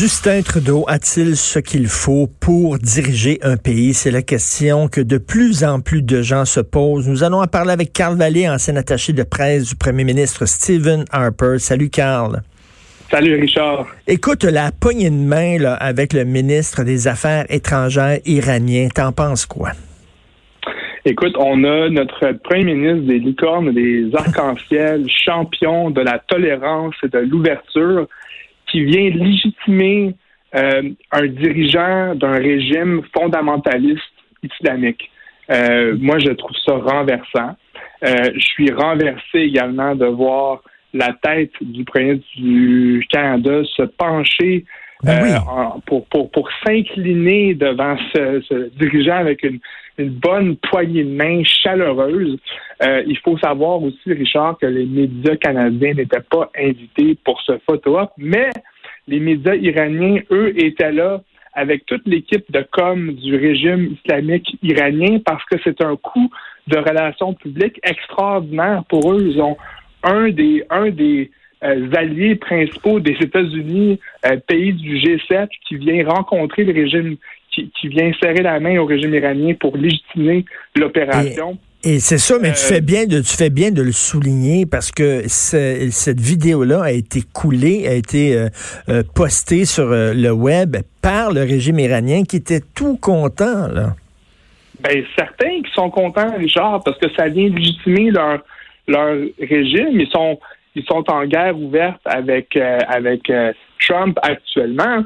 Justin Trudeau a-t-il ce qu'il faut pour diriger un pays? C'est la question que de plus en plus de gens se posent. Nous allons en parler avec Carl Vallée, ancien attaché de presse du premier ministre Stephen Harper. Salut Carl. Salut Richard. Écoute, la poignée de main là, avec le ministre des Affaires étrangères iranien, t'en penses quoi? Écoute, on a notre premier ministre des licornes, des arcs-en-ciel, champion de la tolérance et de l'ouverture qui vient légitimer euh, un dirigeant d'un régime fondamentaliste islamique. Euh, moi, je trouve ça renversant. Euh, je suis renversé également de voir la tête du premier du Canada se pencher ben pour, pour, pour s'incliner devant ce, ce, dirigeant avec une, une bonne poignée de main chaleureuse. il faut savoir aussi, Richard, que les médias canadiens n'étaient pas invités pour ce photo-op, mais les médias iraniens, eux, étaient là avec toute l'équipe de com du régime islamique iranien parce que c'est un coup de relations publiques extraordinaire pour eux. Ils ont un des, un des euh, alliés principaux des États-Unis, euh, pays du G7, qui vient rencontrer le régime, qui, qui, vient serrer la main au régime iranien pour légitimer l'opération. Et c'est ça, mais tu euh, fais bien de tu fais bien de le souligner parce que cette vidéo-là a été coulée, a été euh, euh, postée sur le web par le régime iranien qui était tout content là. Ben certains qui sont contents, Richard, parce que ça vient légitimer leur leur régime. Ils sont ils sont en guerre ouverte avec avec Trump actuellement.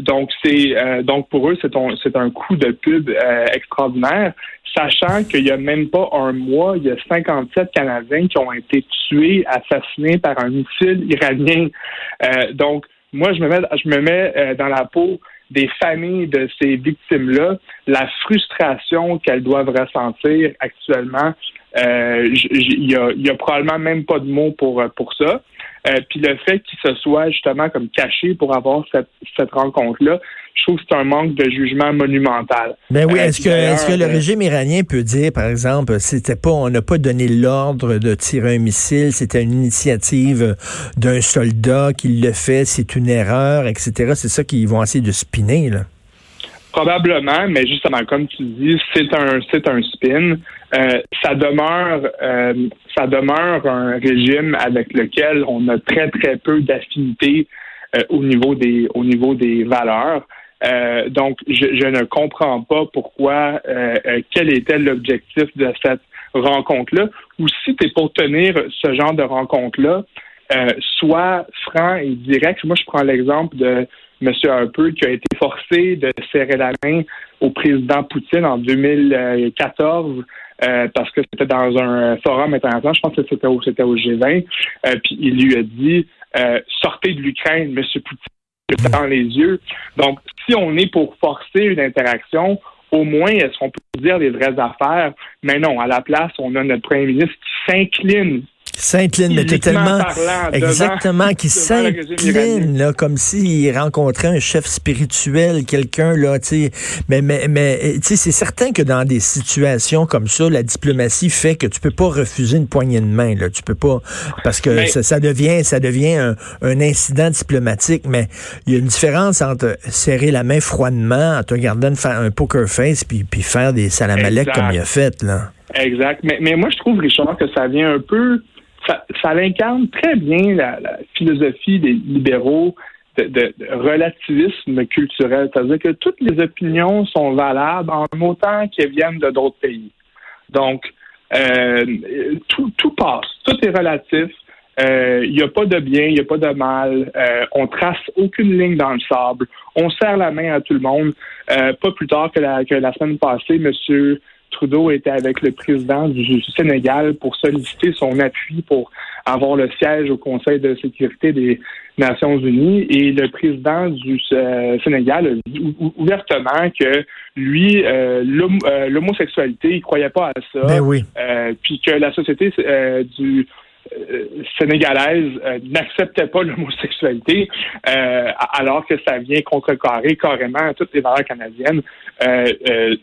donc c'est donc pour eux c'est un c'est un coup de pub extraordinaire sachant qu'il n'y a même pas un mois, il y a 57 Canadiens qui ont été tués, assassinés par un missile iranien. Euh, donc, moi, je me mets, je me mets euh, dans la peau des familles de ces victimes-là, la frustration qu'elles doivent ressentir actuellement. Euh, il y, a, y a probablement même pas de mots pour, pour ça. Euh, puis le fait qu'il se soit justement comme caché pour avoir cette, cette rencontre-là, je trouve que c'est un manque de jugement monumental. Mais ben oui, euh, est-ce que, est-ce que le régime iranien peut dire, par exemple, c'était pas, on n'a pas donné l'ordre de tirer un missile, c'était une initiative d'un soldat qui le fait, c'est une erreur, etc. C'est ça qu'ils vont essayer de spinner, là. Probablement, mais justement, comme tu dis, c'est un c'est un spin. Euh, ça demeure euh, ça demeure un régime avec lequel on a très très peu d'affinité euh, au niveau des au niveau des valeurs. donc, je, je, ne comprends pas pourquoi quel était l'objectif de cette rencontre-là. Ou si tu pour tenir ce genre de rencontre-là, soit franc et direct. Moi, je prends l'exemple de M. Harper, qui a été forcé de serrer la main au président Poutine en 2014 euh, parce que c'était dans un forum international, je pense que c'était au, c'était au G20, euh, puis il lui a dit euh, sortez de l'Ukraine, M. Poutine, dans les yeux. Donc, si on est pour forcer une interaction, au moins, est-ce qu'on peut dire les vraies affaires? Mais non, à la place, on a notre premier ministre qui s'incline S'incline, mais tellement exactement qui s'incline là, comme s'il rencontrait un chef spirituel, quelqu'un là, tu sais. Mais mais mais tu sais, c'est certain que dans des situations comme ça, la diplomatie fait que tu peux pas refuser une poignée de main là, tu peux pas parce que ça, devient ça devient un, un, incident diplomatique. Mais il y a une différence entre serrer la main froidement, en te regardant faire un poker face, puis puis faire des salamalek comme il a fait là. Exact. Mais, mais moi, je trouve, Richard, que ça vient un peu ça, incarne très bien la, philosophie des libéraux de, relativisme culturel, c'est-à-dire que toutes les opinions sont valables en autant qu'elles viennent de d'autres pays. Donc, euh, tout, passe, tout est relatif. Il euh, n'y a pas de bien, il n'y a pas de mal. Euh, on trace aucune ligne dans le sable. On serre la main à tout le monde. pas plus tard que la, que la semaine passée, Monsieur Trudeau était avec le président du Sénégal pour solliciter son appui pour avoir le siège au Conseil de sécurité des Nations Unies et le président du euh, Sénégal a dit ouvertement que lui, euh, euh, l'homosexualité, il croyait pas à ça. Ben oui. puis que la société du sénégalaise n'acceptait pas l'homosexualité, alors que ça vient contrecarrer carrément toutes les valeurs canadiennes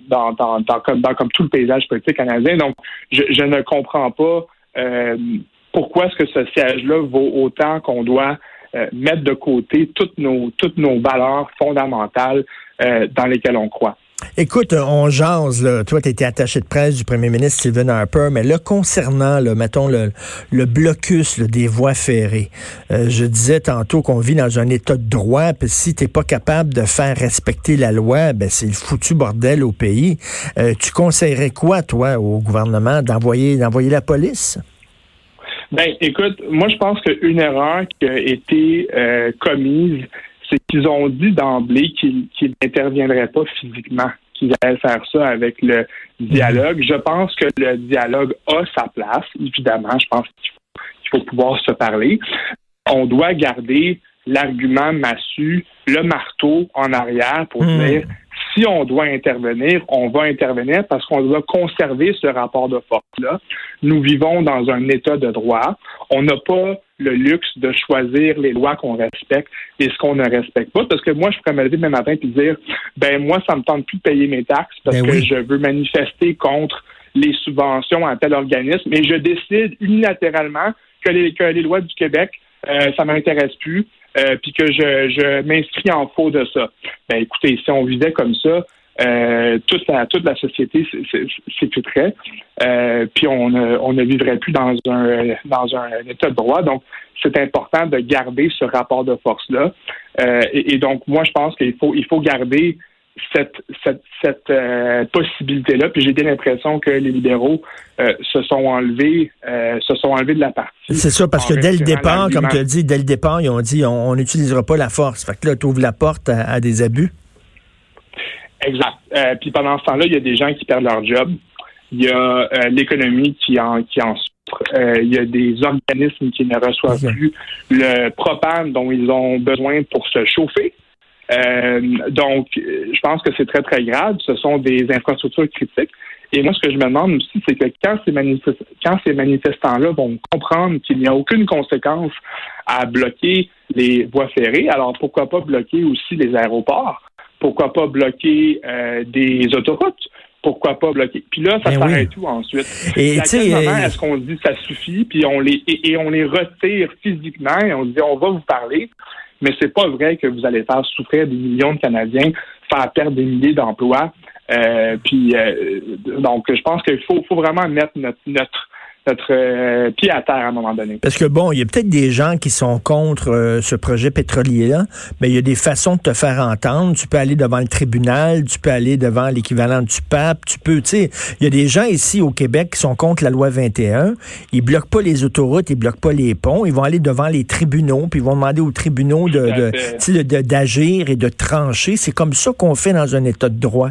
dans, dans, dans, comme, dans, comme tout le paysage politique canadien. Donc, je, je ne comprends pas pourquoi est-ce que ce siège-là vaut autant qu'on doit euh, mettre de côté toutes nos, toutes nos valeurs fondamentales euh, dans lesquelles on croit. Écoute, on jase, là. toi, tu étais attaché de presse du premier ministre Stephen Harper, mais là, concernant, mettons, le, blocus des voies ferrées, euh, je disais tantôt qu'on vit dans un état de droit, puis si tu pas capable de faire respecter la loi, ben c'est le foutu bordel au pays. tu conseillerais quoi, toi, au gouvernement, d'envoyer d'envoyer la police? Ben, écoute, moi, je pense qu'une erreur qui a été euh, commise, c'est qu'ils ont dit d'emblée qu'ils n'interviendraient pas physiquement, qu'ils allaient faire ça avec le dialogue. Je pense que le dialogue a sa place, évidemment. Je pense qu'il faut, faut pouvoir se parler. On doit garder l'argument massu, le marteau en arrière pour hmm. dire si on doit intervenir, on va intervenir parce qu'on doit conserver ce rapport de force-là. Nous vivons dans un état de droit. On n'a pas le luxe de choisir les lois qu'on respecte et ce qu'on ne respecte pas. Parce que moi, je pourrais me lever demain matin et dire, ben moi, ça me tente plus de payer mes taxes parce ben que je veux manifester contre les subventions à tel organisme, et je décide unilatéralement que les, que les lois du Québec, euh, ça m'intéresse plus euh, puis que je, je m'inscris en faux de ça. Ben écoutez, si on vivait comme ça, euh, toute la toute la société s'effriterait, euh, puis on ne, on ne vivrait plus dans un dans un état de droit. Donc c'est important de garder ce rapport de force là. Euh, et, et, donc moi je pense qu'il faut il faut garder cette, cette, cette euh, possibilité-là. Puis j'ai bien l'impression que les libéraux euh, se sont enlevés euh, se sont enlevés de la partie. C'est ça, parce que dès le départ, comme tu as dit, dès le départ, ils ont dit on n'utilisera pas la force. Fait que là, tu ouvres la porte à, des abus. Exact. puis pendant ce temps-là, il y a des gens qui perdent leur job. Il y a l'économie qui en, qui en souffre. il y a des organismes qui ne reçoivent plus le propane dont ils ont besoin pour se chauffer. Euh, donc, je pense que c'est très, très grave. Ce sont des infrastructures critiques. Et moi, ce que je me demande aussi, c'est que quand ces, quand ces manifestants-là vont comprendre qu'il n'y a aucune conséquence à bloquer les voies ferrées, alors pourquoi pas bloquer aussi les aéroports? Pourquoi pas bloquer euh, des autoroutes? Pourquoi pas bloquer? Puis là, ça ben s'arrête tout ensuite. Et à quel moment euh, est-ce qu'on dit ça suffit, puis on les et, et, on les retire physiquement et on dit on va vous parler mais c'est pas vrai que vous allez faire souffrir des millions de Canadiens, faire perdre des milliers d'emplois. Euh, puis euh, donc, je pense qu'il faut, faut vraiment mettre notre, notre notre euh, pied à terre à un moment donné. Parce que bon, il y a peut-être des gens qui sont contre euh, ce projet pétrolier-là, mais il y a des façons de te faire entendre. Tu peux aller devant le tribunal, tu peux aller devant l'équivalent du pape, tu peux, tu sais, il y a des gens ici au Québec qui sont contre la loi 21. Ils bloquent pas les autoroutes, ils bloquent pas les ponts, ils vont aller devant les tribunaux, puis ils vont demander aux tribunaux de, d'agir et de trancher. C'est comme ça qu'on fait dans un état de droit.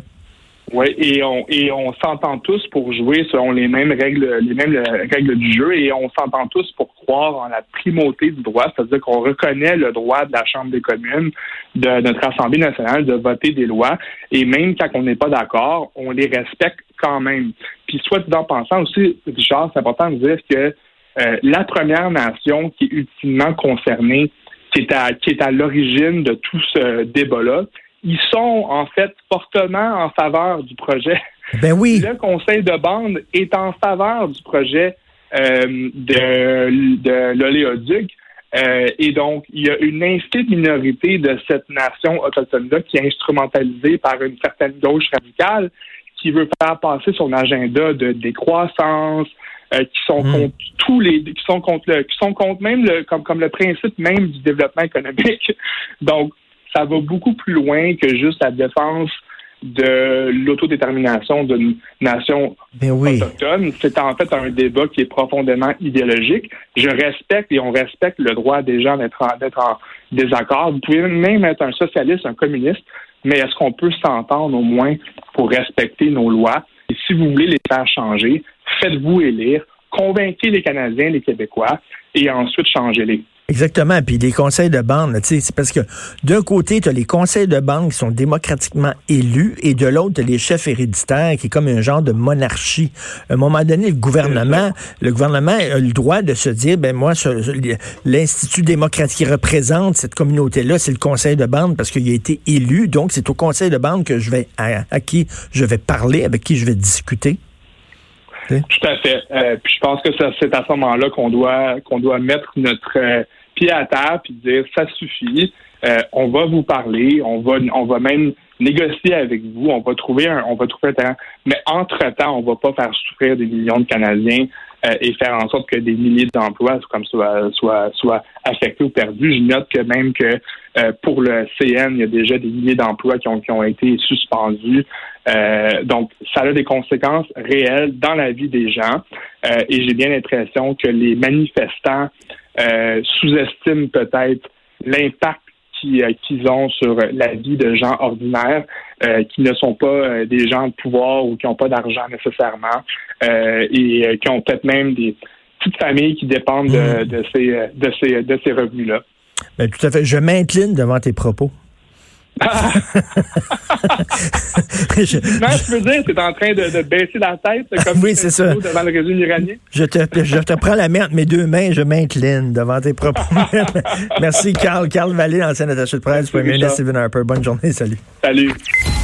Oui, et on et on s'entend tous pour jouer selon les mêmes règles, les mêmes euh, règles du jeu, et on s'entend tous pour croire en la primauté du droit, c'est-à-dire qu'on reconnaît le droit de la Chambre des communes, de notre Assemblée nationale, de voter des lois, et même quand on n'est pas d'accord, on les respecte quand même. Puis soit en pensant aussi, Richard, c'est important de dire que euh, la première nation qui est ultimement concernée, qui est à, qui est à l'origine de tout ce débat-là, ils sont en fait fortement en faveur du projet. Ben oui. Le conseil de bande est en faveur du projet euh, de, de l'oléoduc. Euh, et donc, il y a une infime minorité de cette nation autochtone-là qui est instrumentalisée par une certaine gauche radicale qui veut faire passer son agenda de décroissance, euh, qui sont hmm. contre tous les, qui sont contre le, qui sont contre même le, comme, comme le principe même du développement économique. Donc, ça va beaucoup plus loin que juste la défense de l'autodétermination d'une nation ben autochtone. C'est en fait un débat qui est profondément idéologique. Je respecte et on respecte le droit des gens d'être en, en désaccord. Vous pouvez même être un socialiste, un communiste, mais est-ce qu'on peut s'entendre au moins pour respecter nos lois? Et si vous voulez les faire changer, faites-vous élire, convainquez les Canadiens, les Québécois, et ensuite changez-les. Exactement. Puis les conseils de bande, c'est parce que d'un côté, tu as les conseils de bande qui sont démocratiquement élus et de l'autre, tu as les chefs héréditaires qui est comme un genre de monarchie. À un moment donné, le gouvernement, le gouvernement a le droit de se dire, ben moi, l'Institut démocratique qui représente cette communauté-là, c'est le conseil de bande parce qu'il a été élu. Donc, c'est au conseil de bande que je vais, à, qui je vais parler, avec qui je vais discuter. Tout à fait. Euh, puis je pense que c'est à ce moment-là qu'on doit qu'on doit mettre notre euh, à terre puis dire ça suffit. Euh, on va vous parler, on va on va même négocier avec vous, on va trouver un on va trouver terrain. Mais entre-temps, on va pas faire souffrir des millions de Canadiens euh, et faire en sorte que des milliers d'emplois comme soient, soient affectés ou perdus. Je note que même que euh, pour le CN, il y a déjà des milliers d'emplois qui ont, qui ont été suspendus. donc, ça a des conséquences réelles dans la vie des gens. et j'ai bien l'impression que les manifestants euh, sous-estiment peut-être l'impact euh, qu'ils ont sur la vie de gens ordinaires euh, qui ne sont pas des gens de pouvoir ou qui n'ont pas d'argent nécessairement et qui ont peut-être même des petites familles qui dépendent de, mmh. ces, de ces, de ces revenus-là. Ben, tout à fait. Je m'incline devant tes propos. Je, je veux dire, c'est en train de, baisser la tête comme oui, c'est ça. devant le régime iranien. Je te, je te prends la entre mes deux mains, je m'incline devant tes propos. Merci, Carl. Carl Vallée, ancien attaché de presse, Premier ministre Stephen Harper. Bonne journée, salut. Salut.